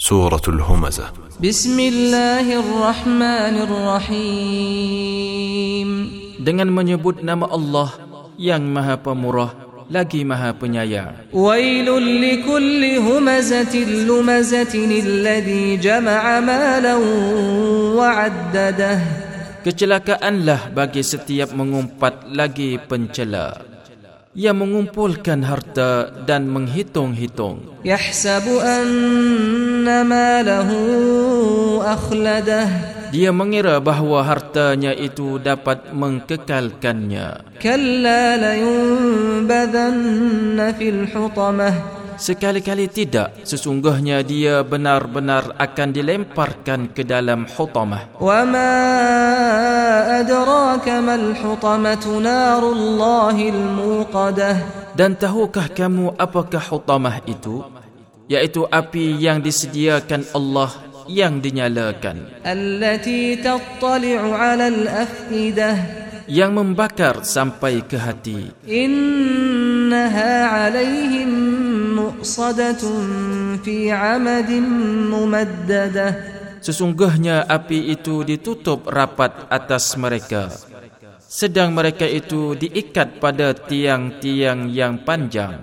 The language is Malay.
سورة الهمزة بسم الله الرحمن الرحيم dengan menyebut nama Allah yang Maha Pemurah lagi Maha Penyayang. ويل لكل همزة لمزة الذي جمع مالا وعدده Kecelakaanlah bagi setiap mengumpat lagi pencela yang mengumpulkan harta dan menghitung-hitung. يحسب أن ماله أخلده Dia mengira bahawa hartanya itu dapat mengkekalkannya. Sekali-kali tidak, sesungguhnya dia benar-benar akan dilemparkan ke dalam hutamah. Wa ma adraka mal hutamatu narullahil muqadah dan tahukah kamu apakah hutamah itu? yaitu api yang disediakan Allah yang dinyalakan. Yang membakar sampai ke hati. Innaha alaihim muqsadatun fi amadin mumaddadah Sesungguhnya api itu ditutup rapat atas mereka. Sedang mereka itu diikat pada tiang-tiang yang panjang.